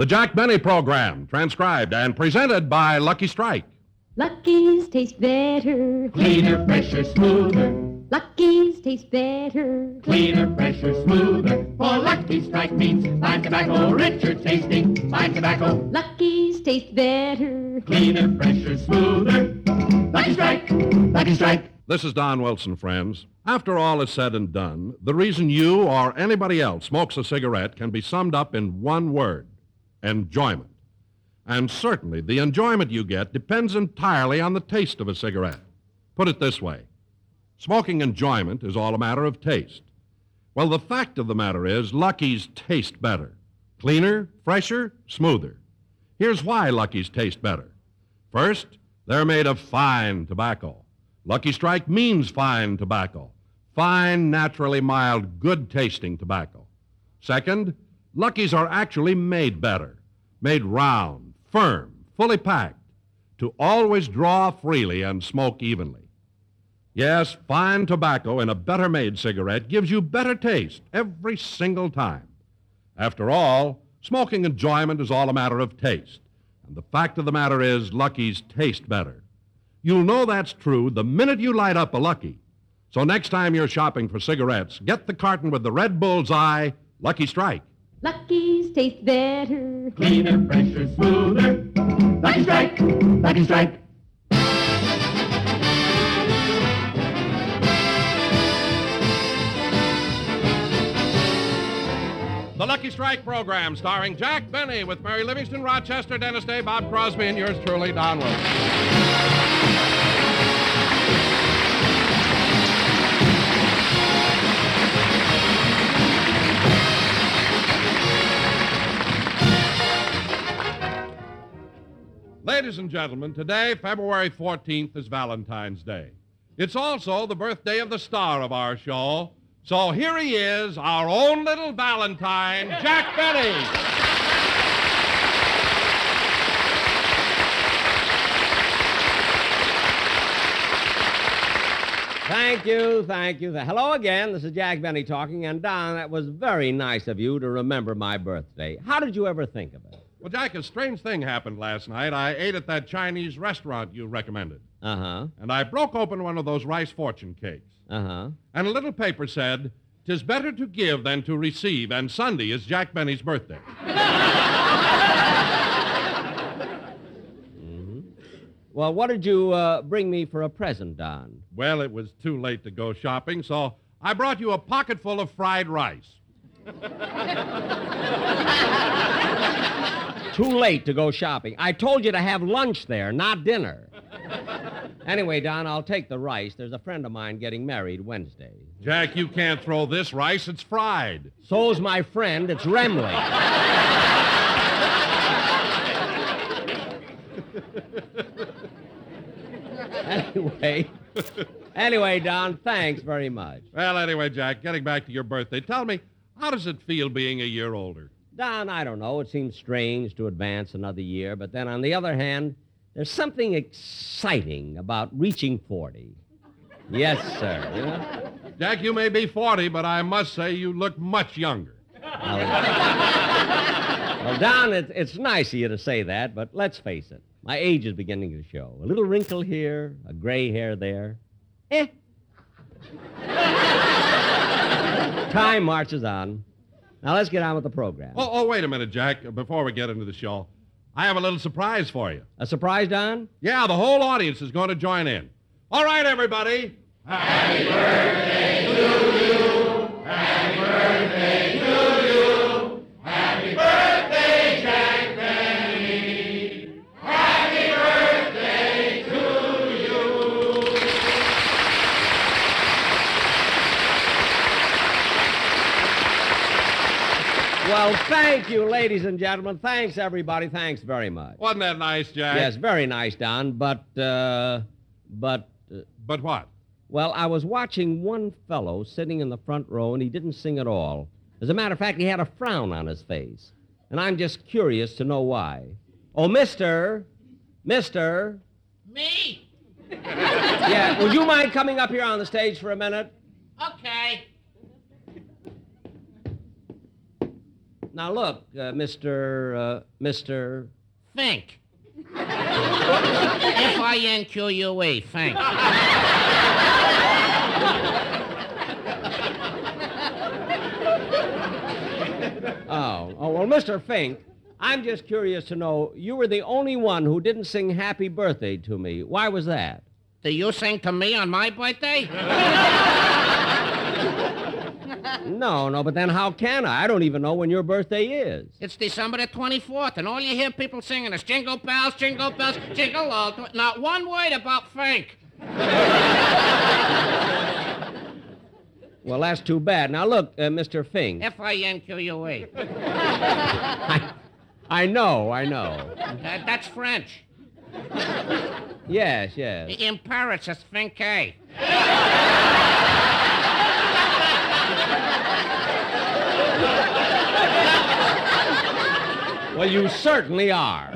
The Jack Benny Program, transcribed and presented by Lucky Strike. Lucky's taste better. Cleaner, fresher, smoother. Lucky's taste better. Cleaner, fresher, smoother. For Lucky Strike means fine tobacco, richer tasting. Fine tobacco, Lucky's taste better. cleaner, fresher, smoother. Lucky Strike, Lucky Strike. This is Don Wilson, friends. After all is said and done, the reason you or anybody else smokes a cigarette can be summed up in one word enjoyment. And certainly, the enjoyment you get depends entirely on the taste of a cigarette. Put it this way smoking enjoyment is all a matter of taste. Well, the fact of the matter is, Lucky's taste better cleaner, fresher, smoother. Here's why Lucky's taste better. First, they're made of fine tobacco. Lucky Strike means fine tobacco. Fine, naturally mild, good tasting tobacco. Second, Lucky's are actually made better. Made round, firm, fully packed, to always draw freely and smoke evenly. Yes, fine tobacco in a better made cigarette gives you better taste every single time. After all, smoking enjoyment is all a matter of taste. And the fact of the matter is, Lucky's taste better. You'll know that's true the minute you light up a Lucky. So next time you're shopping for cigarettes, get the carton with the red bull's eye, Lucky Strike. Lucky's taste better. Cleaner, fresher, smoother. Lucky Strike, Lucky Strike. The Lucky Strike program, starring Jack Benny with Mary Livingstone, Rochester, Dennis Day, Bob Crosby, and yours truly, Don Wilson. Ladies and gentlemen, today, February 14th, is Valentine's Day. It's also the birthday of the star of our show. So here he is, our own little Valentine, Jack Benny. Thank you, thank you. Hello again. This is Jack Benny talking. And Don, that was very nice of you to remember my birthday. How did you ever think of it? Well, Jack, a strange thing happened last night. I ate at that Chinese restaurant you recommended, Uh huh. and I broke open one of those rice fortune cakes. Uh huh. And a little paper said, "'Tis better to give than to receive, and Sunday is Jack Benny's birthday." Well, what did you uh, bring me for a present, Don? Well, it was too late to go shopping, so I brought you a pocket full of fried rice. Too late to go shopping. I told you to have lunch there, not dinner. anyway, Don, I'll take the rice. There's a friend of mine getting married Wednesday. Jack, you can't throw this rice. It's fried. So's my friend. It's Remley. anyway, anyway, Don, thanks very much. Well, anyway, Jack, getting back to your birthday, tell me, how does it feel being a year older? Don, I don't know. It seems strange to advance another year, but then on the other hand, there's something exciting about reaching 40. Yes, sir. You know? Jack, you may be 40, but I must say you look much younger. Well, Don, it's, it's nice of you to say that, but let's face it. My age is beginning to show. A little wrinkle here, a gray hair there. Eh. Time marches on. Now let's get on with the program. Oh, oh, wait a minute, Jack, uh, before we get into the show. I have a little surprise for you. A surprise, Don? Yeah, the whole audience is going to join in. All right, everybody. Well, thank you, ladies and gentlemen. Thanks, everybody. Thanks very much. Wasn't that nice, Jack? Yes, very nice, Don. But, uh, but, uh, But what? well, I was watching one fellow sitting in the front row, and he didn't sing at all. As a matter of fact, he had a frown on his face. And I'm just curious to know why. Oh, mister, mister. Me? Yeah, would you mind coming up here on the stage for a minute? Okay. Now look, uh, Mr. Uh, Mr. Fink. F-I-N-Q-U-E, Fink. Oh, oh well, Mr. Fink, I'm just curious to know. You were the only one who didn't sing "Happy Birthday" to me. Why was that? Do you sing to me on my birthday? No, no, but then how can I? I don't even know when your birthday is. It's December the 24th, and all you hear people singing is Jingle Bells, Jingle Bells, Jingle All. the way." Not one word about Fink. Well, that's too bad. Now look, uh, Mr. Fink. F-I-N-Q-U-E. I, I know, I know. Uh, that's French. Yes, yes. In Paris, it's Finkay. Well, you certainly are.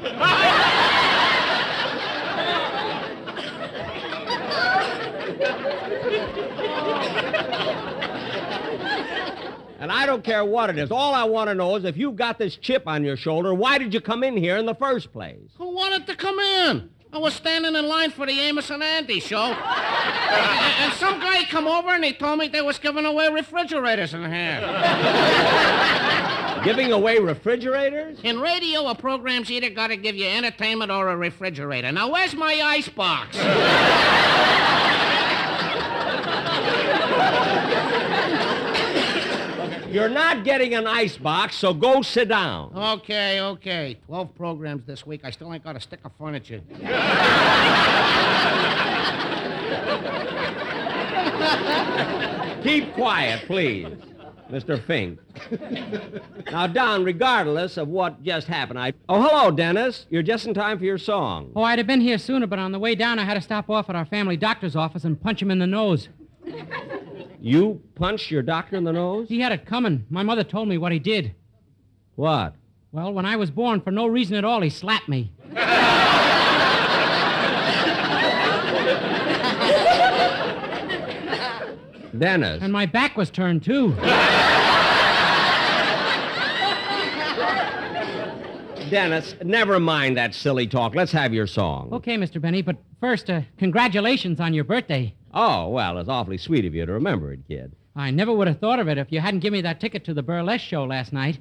And I don't care what it is. All I want to know is if you've got this chip on your shoulder, why did you come in here in the first place? Who wanted to come in? I was standing in line for the Amos and Andy show. and, and some guy come over and he told me they was giving away refrigerators in here. Giving away refrigerators? In radio, a program's either got to give you entertainment or a refrigerator. Now, where's my icebox? You're not getting an icebox, so go sit down. Okay, okay. Twelve programs this week. I still ain't got a stick of furniture. Keep quiet, please, Mr. Fink. now, Don, regardless of what just happened, I. Oh, hello, Dennis. You're just in time for your song. Oh, I'd have been here sooner, but on the way down, I had to stop off at our family doctor's office and punch him in the nose. You punched your doctor in the nose? He had it coming. My mother told me what he did. What? Well, when I was born, for no reason at all, he slapped me. Dennis. And my back was turned, too. Dennis, never mind that silly talk. Let's have your song. Okay, Mr. Benny, but first, uh, congratulations on your birthday. Oh, well, it's awfully sweet of you to remember it, kid. I never would have thought of it if you hadn't given me that ticket to the burlesque show last night.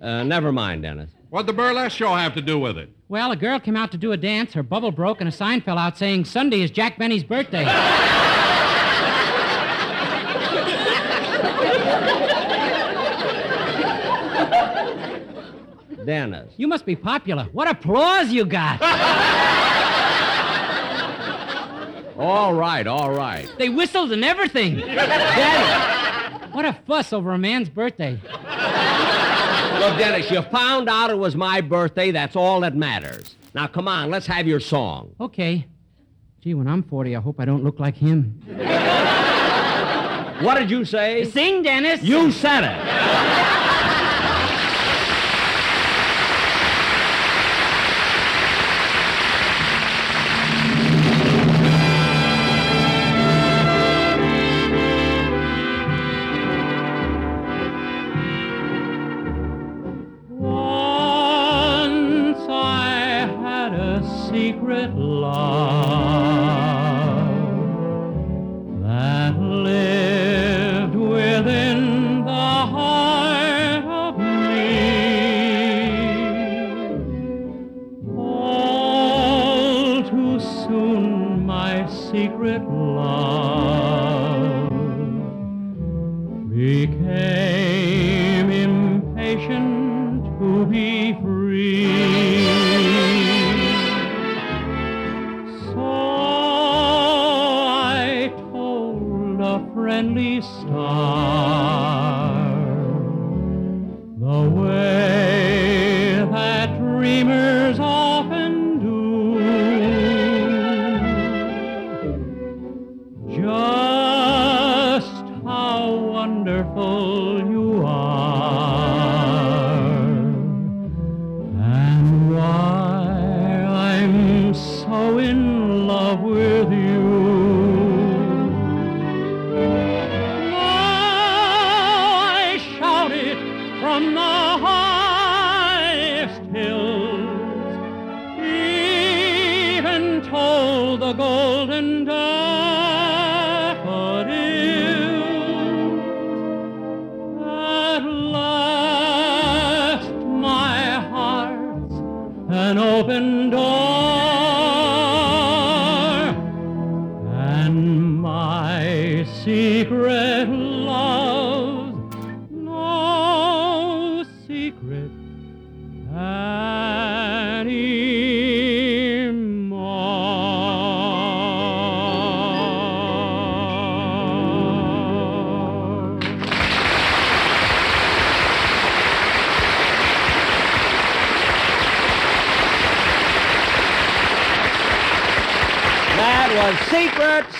Uh, never mind, Dennis. What'd the burlesque show have to do with it? Well, a girl came out to do a dance, her bubble broke, and a sign fell out saying Sunday is Jack Benny's birthday. Dennis. you must be popular. What applause you got! All right, all right. They whistled and everything. Daddy, what a fuss over a man's birthday. Look, Dennis, you found out it was my birthday. That's all that matters. Now, come on, let's have your song. Okay. Gee, when I'm 40, I hope I don't look like him. What did you say? Sing, Dennis. You said it. To be free. So I told a friendly star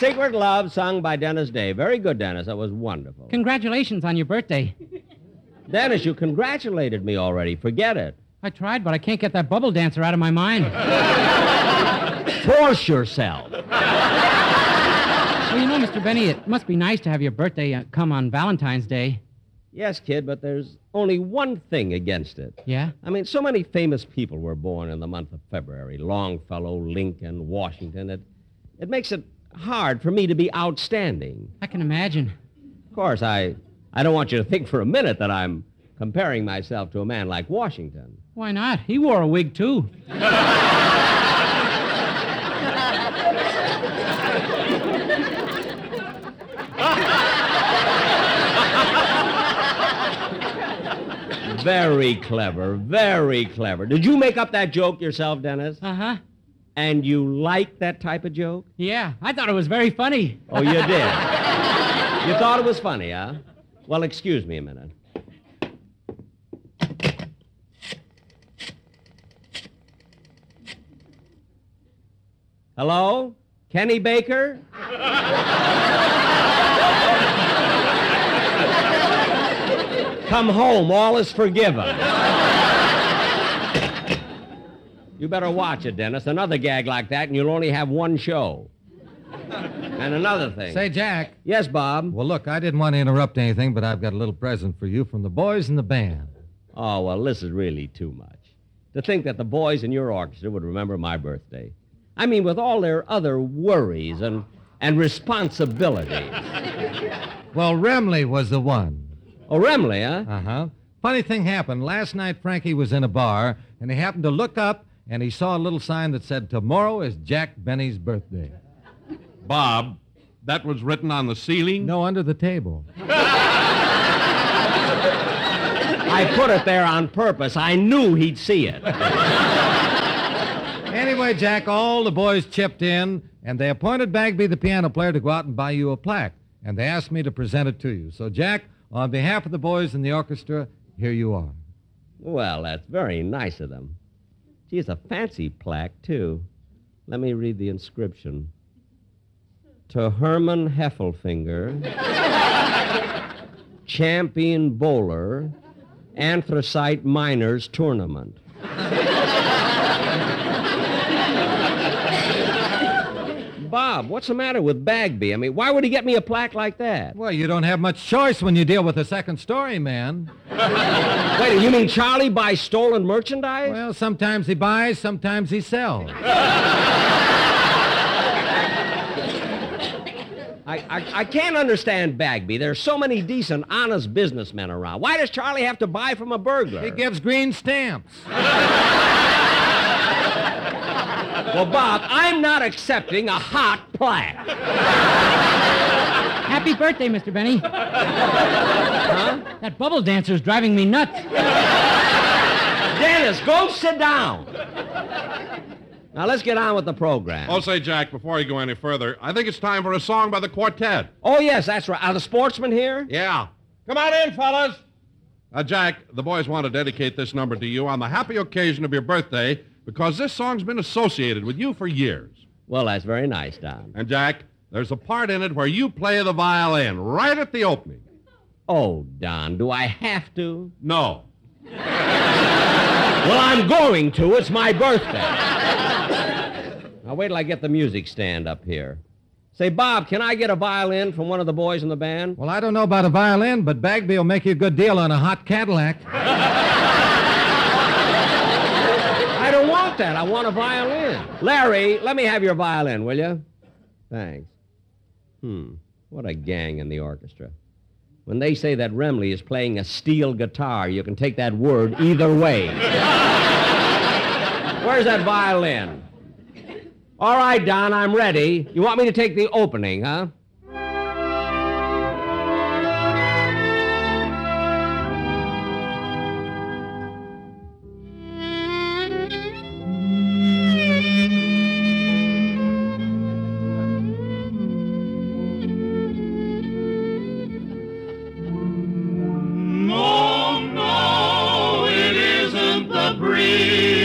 Secret, Love, sung by Dennis Day. Very good, Dennis. That was wonderful. Congratulations on your birthday. Dennis, you congratulated me already. Forget it. I tried, but I can't get that bubble dancer out of my mind. Force yourself. Well, you know, Mr. Benny, it must be nice to have your birthday uh, come on Valentine's Day. Yes, kid, but there's only one thing against it. Yeah? I mean, so many famous people were born in the month of February Longfellow, Lincoln, Washington. It, it makes it hard for me to be outstanding. I can imagine. Of course, I, I don't want you to think for a minute that I'm comparing myself to a man like Washington. Why not? He wore a wig, too. Very clever, very clever. Did you make up that joke yourself, Dennis? Uh huh. And you like that type of joke? Yeah, I thought it was very funny. Oh, you did? you thought it was funny, huh? Well, excuse me a minute. Hello? Kenny Baker? Come home, all is forgiven. You better watch it, Dennis. Another gag like that, and you'll only have one show. And another thing. Say, Jack. Yes, Bob. Well, look, I didn't want to interrupt anything, but I've got a little present for you from the boys in the band. Oh, well, this is really too much. To think that the boys in your orchestra would remember my birthday. I mean, with all their other worries and, and responsibilities. Well, Remley was the one. Oh, Remley, huh? Uh huh. Funny thing happened. Last night, Frankie was in a bar, and he happened to look up, and he saw a little sign that said, Tomorrow is Jack Benny's birthday. Bob, that was written on the ceiling? No, under the table. I put it there on purpose. I knew he'd see it. Anyway, Jack, all the boys chipped in, and they appointed Bagby, the piano player, to go out and buy you a plaque. And they asked me to present it to you. So, Jack, on behalf of the boys in the orchestra, here you are. Well, that's very nice of them. It's a fancy plaque, too. Let me read the inscription. To Herman Heffelfinger, champion bowler, anthracite miners tournament. Bob, what's the matter with Bagby? I mean, why would he get me a plaque like that? Well, you don't have much choice when you deal with a second story man. Wait, you mean Charlie buys stolen merchandise? Well, sometimes he buys, sometimes he sells. I, I, I can't understand Bagby. There's so many decent, honest businessmen around. Why does Charlie have to buy from a burglar? He gives green stamps. Well, Bob, I'm not accepting a hot plaque. Happy birthday, Mr. Benny. That bubble dancer's driving me nuts. Dennis, go sit down. Now, let's get on with the program. Oh, say, Jack, before you go any further, I think it's time for a song by the quartet. Oh, yes, that's right. Are the sportsmen here? Yeah. Come on in, fellas. Uh, Jack, the boys want to dedicate this number to you on the happy occasion of your birthday because this song's been associated with you for years. Well, that's very nice, Don. And, Jack, there's a part in it where you play the violin right at the opening. Oh, Don, do I have to? No. Well, I'm going to. It's my birthday. now, wait till I get the music stand up here. Say, Bob, can I get a violin from one of the boys in the band? Well, I don't know about a violin, but Bagby will make you a good deal on a hot Cadillac. I don't want that. I want a violin. Larry, let me have your violin, will you? Thanks. Hmm. What a gang in the orchestra. When they say that Remley is playing a steel guitar, you can take that word either way. Where's that violin? All right, Don, I'm ready. You want me to take the opening, huh? The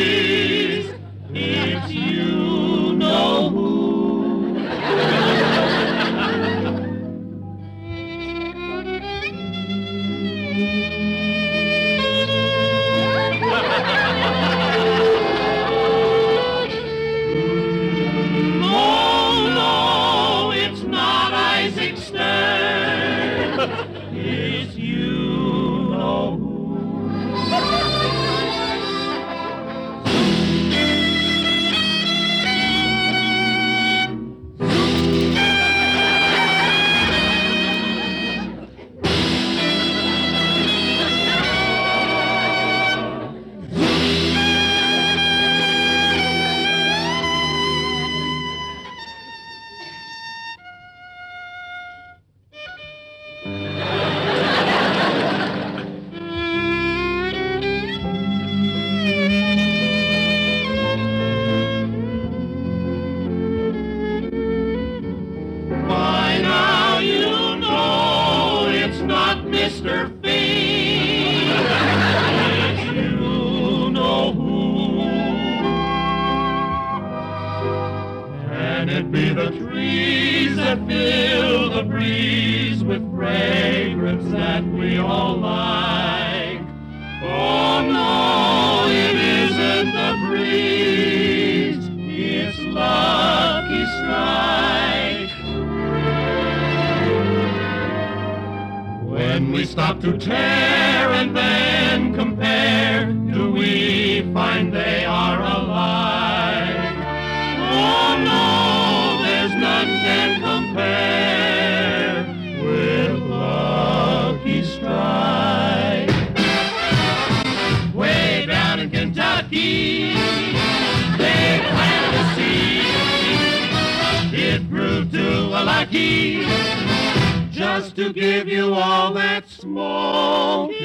to just to give you all that smoking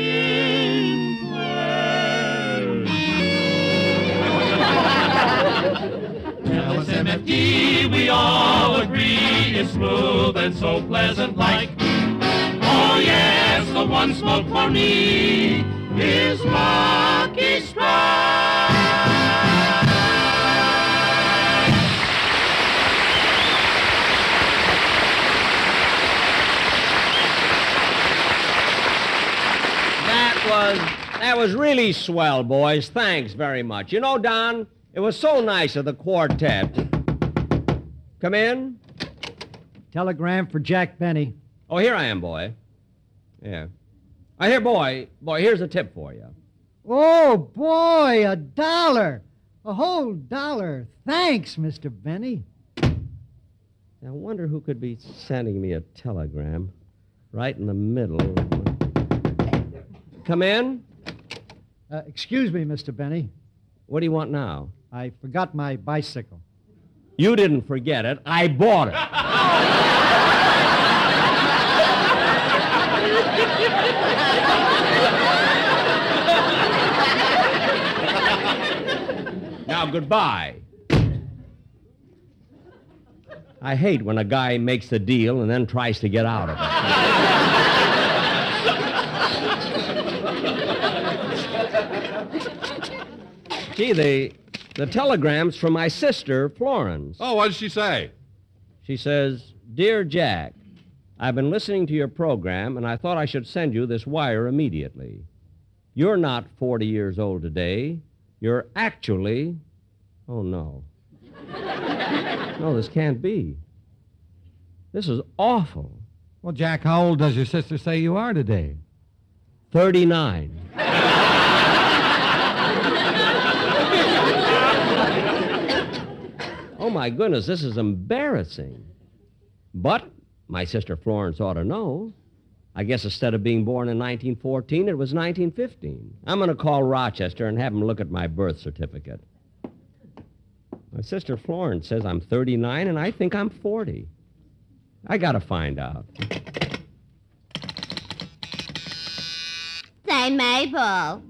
pleasure. LSMFT, we all agree, is smooth and so pleasant like. Oh yes, the one smoke for me is Lucky Strike. That was that was really swell, boys. Thanks very much. You know, Don, it was so nice of the quartet. Come in. Telegram for Jack Benny. Oh, here I am, boy. Yeah. I hear, boy, boy, here's a tip for you. Oh, boy, a dollar. A whole dollar. Thanks, Mr. Benny. I wonder who could be sending me a telegram right in the middle. Come in. Uh, excuse me, Mr. Benny. What do you want now? I forgot my bicycle. You didn't forget it. I bought it. now, goodbye. I hate when a guy makes a deal and then tries to get out of it. Gee, the, the telegram's from my sister, Florence. Oh, what did she say? She says, Dear Jack, I've been listening to your program, and I thought I should send you this wire immediately. You're not 40 years old today. You're actually. Oh, no. no, this can't be. This is awful. Well, Jack, how old does your sister say you are today? 39. My goodness, this is embarrassing. But my sister Florence ought to know. I guess instead of being born in 1914, it was 1915. I'm going to call Rochester and have him look at my birth certificate. My sister Florence says I'm 39 and I think I'm 40. I gotta find out. Say, Mabel.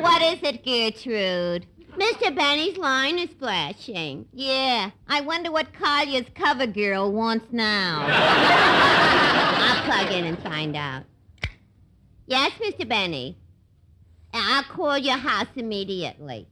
what is it, Gertrude? Mr. Benny's line is flashing. Yeah, I wonder what Collier's cover girl wants now. I'll plug in and find out. Yes, Mr. Benny. I'll call your house immediately.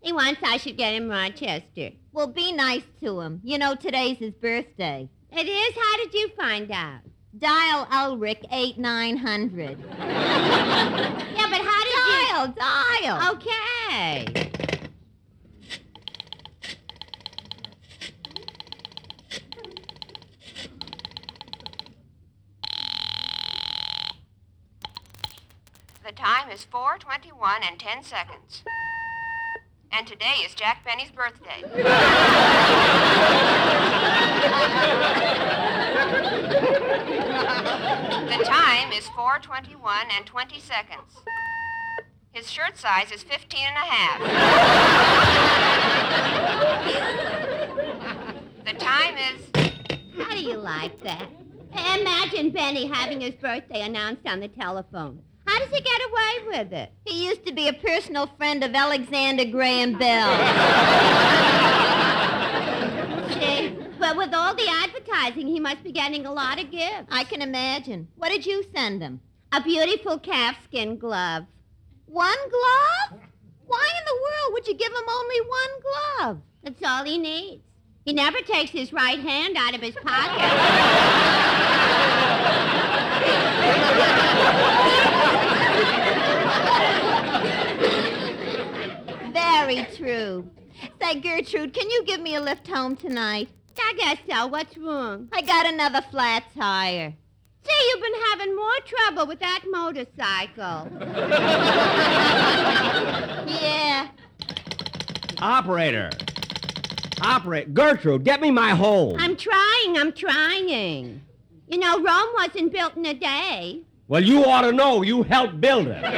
He wants I should get him Rochester. Well, be nice to him. You know, today's his birthday. It is? How did you find out? Dial Ulrich 8900. yeah, but how did dial, you... Dial, dial. Okay. The time is 4.21 and 10 seconds. And today is Jack Benny's birthday. the time is 4.21 and 20 seconds. His shirt size is 15 and a half. the time is... How do you like that? Imagine Benny having his birthday announced on the telephone. How does he get away with it? He used to be a personal friend of Alexander Graham Bell. See? But with all the advertising, he must be getting a lot of gifts. I can imagine. What did you send him? A beautiful calfskin glove. One glove? Why in the world would you give him only one glove? That's all he needs. He never takes his right hand out of his pocket. Very true. Say, Gertrude, can you give me a lift home tonight? I guess so. What's wrong? I got another flat tire. See, you've been having more trouble with that motorcycle. yeah. Operator. Operate. Gertrude, get me my home. I'm trying, I'm trying. You know, Rome wasn't built in a day. Well, you ought to know. You helped build it.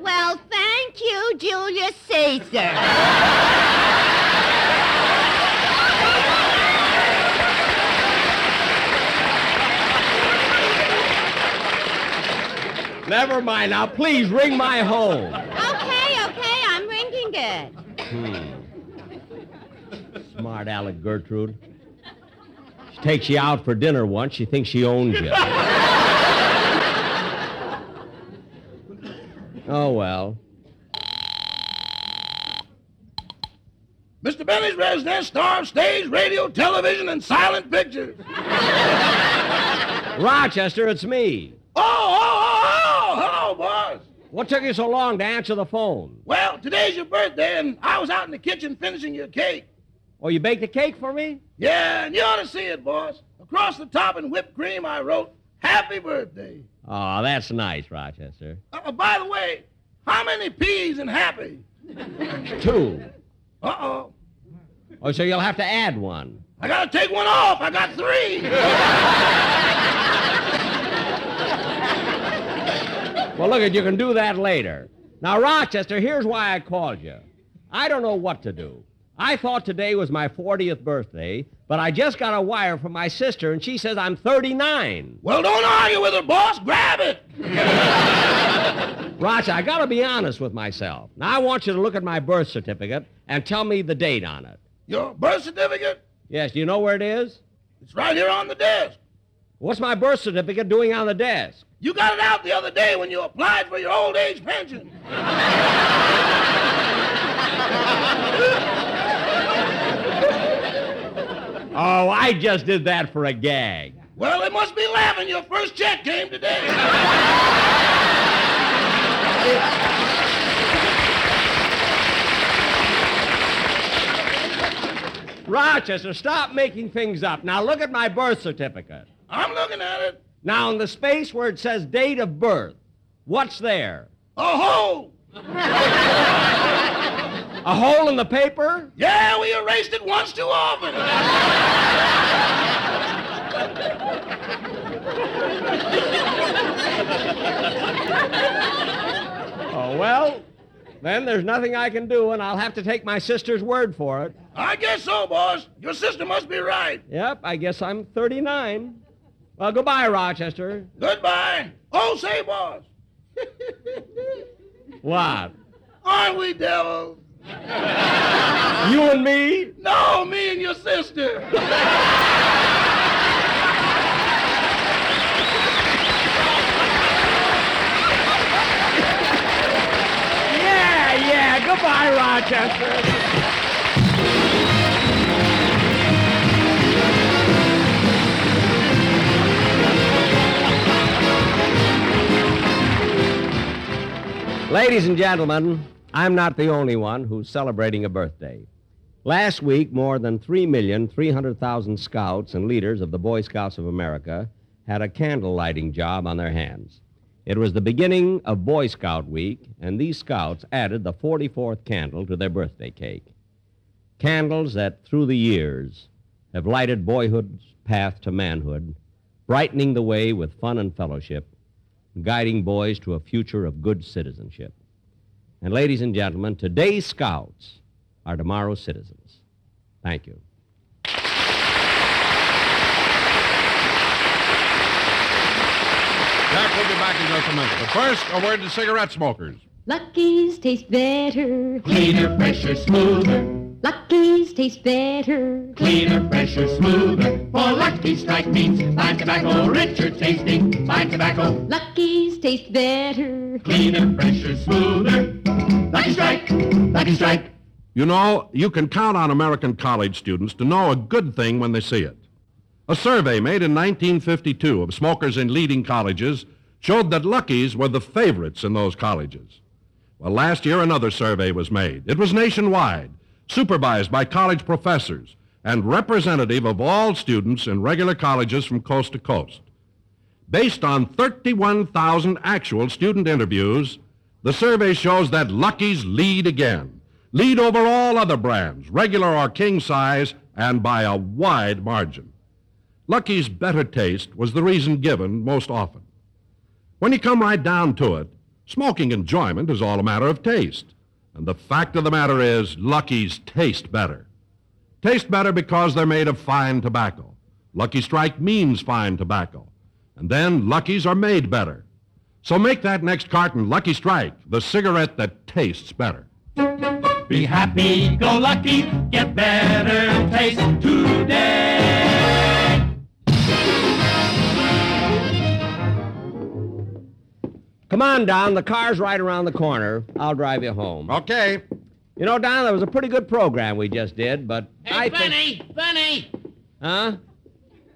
well, thank you, Julius Caesar. Never mind. Now, please ring my home. Okay, okay, I'm ringing it. Hmm. Smart Alec Gertrude. She takes you out for dinner once. She thinks she owns you. oh, well. Benny's star of stage, radio, television, and silent pictures. Rochester, it's me. Oh, oh, oh, oh, hello, boss. What took you so long to answer the phone? Well, today's your birthday, and I was out in the kitchen finishing your cake. Oh, you baked a cake for me? Yeah, and you ought to see it, boss. Across the top in whipped cream, I wrote, Happy Birthday. Oh, that's nice, Rochester. Uh, by the way, how many P's in happy? Two. Uh-oh. Oh, Oh, so you'll have to add one. I gotta take one off. I got three. well, look, at you can do that later. Now, Rochester, here's why I called you. I don't know what to do. I thought today was my 40th birthday, but I just got a wire from my sister, and she says I'm 39. Well, don't argue with her, boss. Grab it. Roger, I gotta be honest with myself. Now, I want you to look at my birth certificate and tell me the date on it. Your birth certificate? Yes, do you know where it is? It's right here on the desk. What's my birth certificate doing on the desk? You got it out the other day when you applied for your old age pension. oh, I just did that for a gag. Well, they must be laughing. Your first check came today. Rochester, stop making things up. Now look at my birth certificate. I'm looking at it. Now, in the space where it says date of birth, what's there? A hole! a hole in the paper? Yeah, we erased it once too often. oh, well, then there's nothing I can do, and I'll have to take my sister's word for it. I guess so, boss. Your sister must be right. Yep, I guess I'm 39. Well, goodbye, Rochester. Goodbye. Oh, say, boss. What? Aren't we devils? You and me? No, me and your sister. Yeah, yeah. Rochester. Ladies and gentlemen, I'm not the only one who's celebrating a birthday. Last week, more than 3,300,000 scouts and leaders of the Boy Scouts of America had a candle lighting job on their hands. It was the beginning of Boy Scout Week, and these scouts added the 44th candle to their birthday cake. Candles that, through the years, have lighted boyhood's path to manhood, brightening the way with fun and fellowship, guiding boys to a future of good citizenship. And, ladies and gentlemen, today's scouts are tomorrow's citizens. Thank you. Jack will be back in just a minute. But first, a word to cigarette smokers. Lucky's taste better. Cleaner, fresher, smoother. Lucky's taste better. Cleaner, fresher, smoother. For Lucky Strike means fine tobacco, richer tasting, fine tobacco. Lucky's taste better. Cleaner, fresher, smoother. Lucky Strike, Lucky Strike. You know, you can count on American college students to know a good thing when they see it. A survey made in 1952 of smokers in leading colleges showed that Luckies were the favorites in those colleges. Well, last year another survey was made. It was nationwide, supervised by college professors, and representative of all students in regular colleges from coast to coast. Based on 31,000 actual student interviews, the survey shows that Lucky's lead again, lead over all other brands, regular or king size, and by a wide margin. Lucky's better taste was the reason given most often. When you come right down to it, smoking enjoyment is all a matter of taste. And the fact of the matter is, Lucky's taste better. Taste better because they're made of fine tobacco. Lucky Strike means fine tobacco. And then Lucky's are made better. So make that next carton Lucky Strike, the cigarette that tastes better. Be happy, go lucky, get better taste today. Come on, Don. The car's right around the corner. I'll drive you home. Okay. You know, Don, that was a pretty good program we just did, but Hey, I Benny, think... Benny. Huh?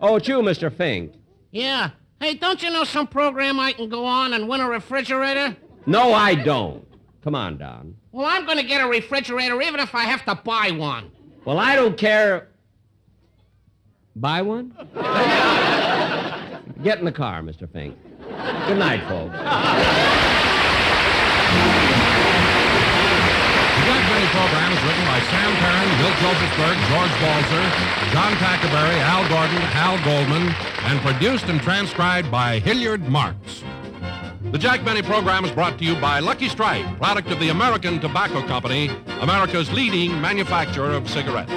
Oh, it's you, Mr. Fink. Yeah. Hey, don't you know some program I can go on and win a refrigerator? No, I don't. Come on, Don. Well, I'm going to get a refrigerator even if I have to buy one. Well, I don't care. Buy one? Get in the car, Mr. Fink. Good night, folks. The Jack Benny program is written by Sam Perrin, Bill Josefsberg, George Balzer, John Tackaberry, Al Gordon, Hal Goldman, and produced and transcribed by Hilliard Marks. The Jack Benny program is brought to you by Lucky Strike, product of the American Tobacco Company, America's leading manufacturer of cigarettes.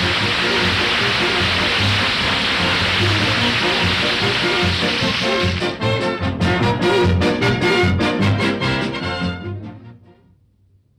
Thank you.